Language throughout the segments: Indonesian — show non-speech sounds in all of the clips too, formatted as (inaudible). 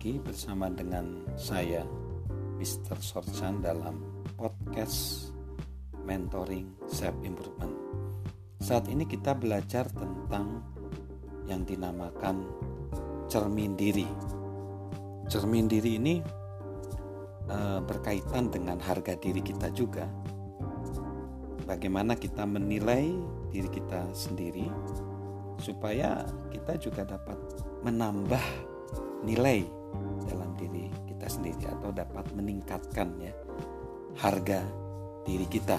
lagi bersama dengan saya Mr. Sorchan dalam podcast Mentoring Self Improvement. Saat ini kita belajar tentang yang dinamakan cermin diri. Cermin diri ini e, berkaitan dengan harga diri kita juga. Bagaimana kita menilai diri kita sendiri supaya kita juga dapat menambah nilai dalam diri kita sendiri atau dapat meningkatkan ya harga diri kita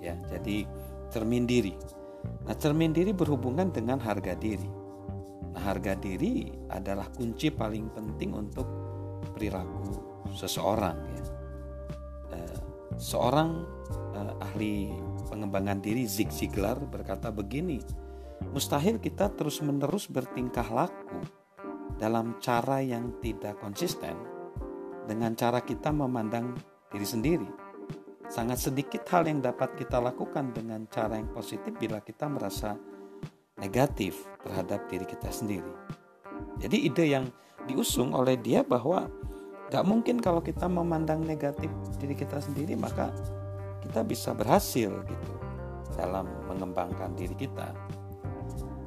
ya. Jadi cermin diri. Nah cermin diri berhubungan dengan harga diri. Nah harga diri adalah kunci paling penting untuk perilaku seseorang ya. Eh, seorang eh, ahli pengembangan diri Zig Ziglar berkata begini mustahil kita terus menerus bertingkah laku dalam cara yang tidak konsisten dengan cara kita memandang diri sendiri. Sangat sedikit hal yang dapat kita lakukan dengan cara yang positif bila kita merasa negatif terhadap diri kita sendiri. Jadi ide yang diusung oleh dia bahwa gak mungkin kalau kita memandang negatif diri kita sendiri maka kita bisa berhasil gitu dalam mengembangkan diri kita.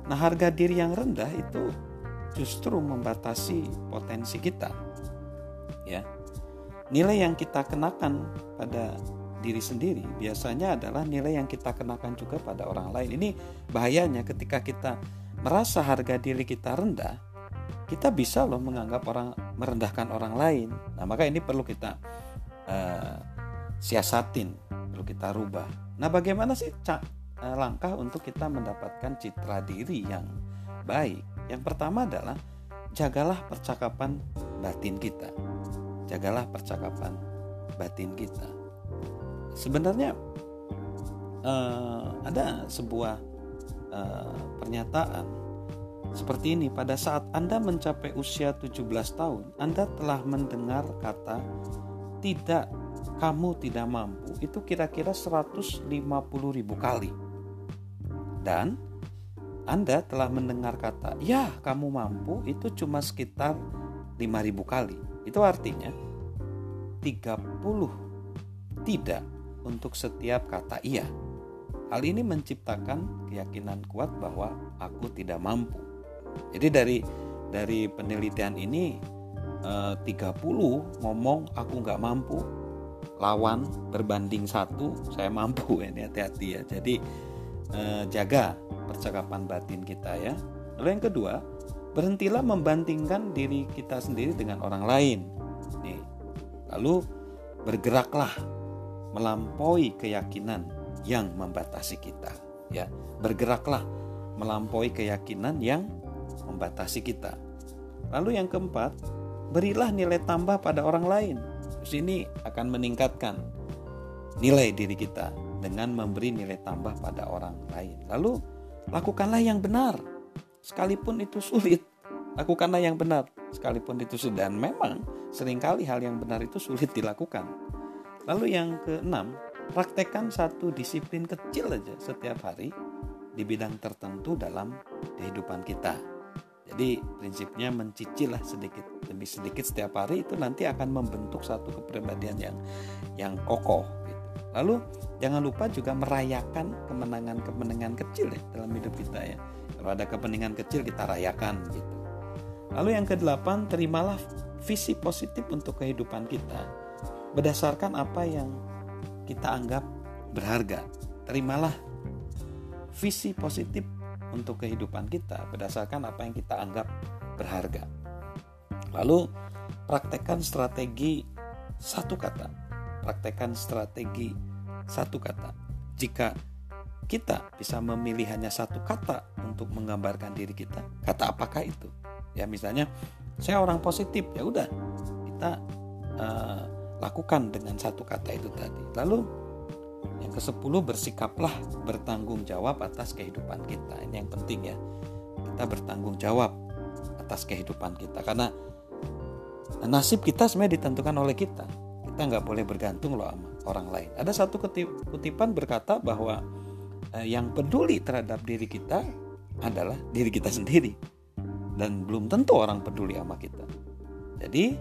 Nah harga diri yang rendah itu justru membatasi potensi kita. Ya. Nilai yang kita kenakan pada diri sendiri biasanya adalah nilai yang kita kenakan juga pada orang lain. Ini bahayanya ketika kita merasa harga diri kita rendah, kita bisa loh menganggap orang merendahkan orang lain. Nah, maka ini perlu kita uh, siasatin, perlu kita rubah. Nah, bagaimana sih uh, langkah untuk kita mendapatkan citra diri yang baik? Yang pertama adalah jagalah percakapan batin kita. Jagalah percakapan batin kita. Sebenarnya uh, ada sebuah uh, pernyataan seperti ini pada saat Anda mencapai usia 17 tahun, Anda telah mendengar kata tidak kamu tidak mampu itu kira-kira 150 ribu kali. Dan anda telah mendengar kata, "Ya, kamu mampu." Itu cuma sekitar 5000 kali. Itu artinya 30 tidak untuk setiap kata iya. Hal ini menciptakan keyakinan kuat bahwa aku tidak mampu. Jadi dari dari penelitian ini eh, 30 ngomong aku nggak mampu lawan berbanding satu saya mampu (laughs) ini hati-hati ya jadi eh, jaga percakapan batin kita ya. Lalu yang kedua, berhentilah membandingkan diri kita sendiri dengan orang lain. Nih. Lalu bergeraklah melampaui keyakinan yang membatasi kita, ya. Bergeraklah melampaui keyakinan yang membatasi kita. Lalu yang keempat, berilah nilai tambah pada orang lain. Sini akan meningkatkan nilai diri kita dengan memberi nilai tambah pada orang lain. Lalu lakukanlah yang benar. Sekalipun itu sulit lakukanlah yang benar. Sekalipun itu sulit dan memang sering kali hal yang benar itu sulit dilakukan. Lalu yang keenam praktekkan satu disiplin kecil aja setiap hari di bidang tertentu dalam kehidupan kita. Jadi prinsipnya mencicil lah sedikit demi sedikit setiap hari itu nanti akan membentuk satu kepribadian yang yang kokoh Lalu jangan lupa juga merayakan kemenangan-kemenangan kecil ya dalam hidup kita ya. Kalau ada kepentingan kecil kita rayakan gitu. Lalu yang kedelapan, terimalah visi positif untuk kehidupan kita berdasarkan apa yang kita anggap berharga. Terimalah visi positif untuk kehidupan kita berdasarkan apa yang kita anggap berharga. Lalu praktekkan strategi satu kata. Praktekkan strategi satu kata. Jika kita bisa memilih hanya satu kata untuk menggambarkan diri kita, kata apakah itu? Ya misalnya saya orang positif, ya udah kita uh, lakukan dengan satu kata itu tadi. Lalu yang ke sepuluh bersikaplah bertanggung jawab atas kehidupan kita. Ini yang penting ya. Kita bertanggung jawab atas kehidupan kita karena nasib kita sebenarnya ditentukan oleh kita kita nggak boleh bergantung loh sama orang lain. Ada satu kutipan berkata bahwa eh, yang peduli terhadap diri kita adalah diri kita sendiri dan belum tentu orang peduli sama kita. Jadi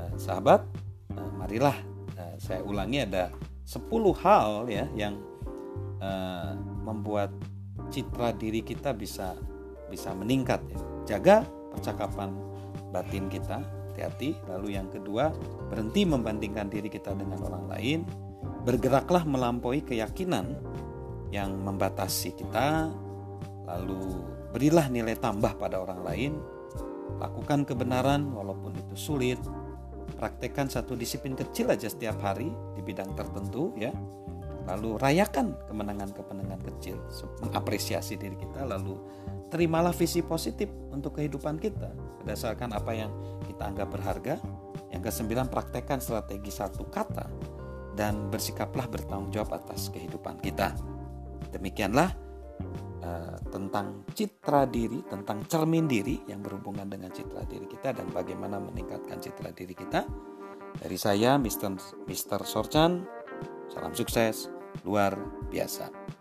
eh, sahabat, eh, marilah eh, saya ulangi ada 10 hal ya yang membuat citra diri kita bisa bisa meningkat ya. Jaga percakapan batin kita, hati-hati. Lalu yang kedua, berhenti membandingkan diri kita dengan orang lain. Bergeraklah melampaui keyakinan yang membatasi kita. Lalu berilah nilai tambah pada orang lain Lakukan kebenaran walaupun itu sulit. Praktekkan satu disiplin kecil aja setiap hari di bidang tertentu ya. Lalu rayakan kemenangan-kemenangan kecil, mengapresiasi diri kita lalu terimalah visi positif untuk kehidupan kita berdasarkan apa yang kita anggap berharga. Yang kesembilan, praktekkan strategi satu kata dan bersikaplah bertanggung jawab atas kehidupan kita. Demikianlah Eh, tentang citra diri, tentang cermin diri yang berhubungan dengan citra diri kita dan bagaimana meningkatkan citra diri kita. Dari saya, Mr. Mr. Sorchan, salam sukses luar biasa.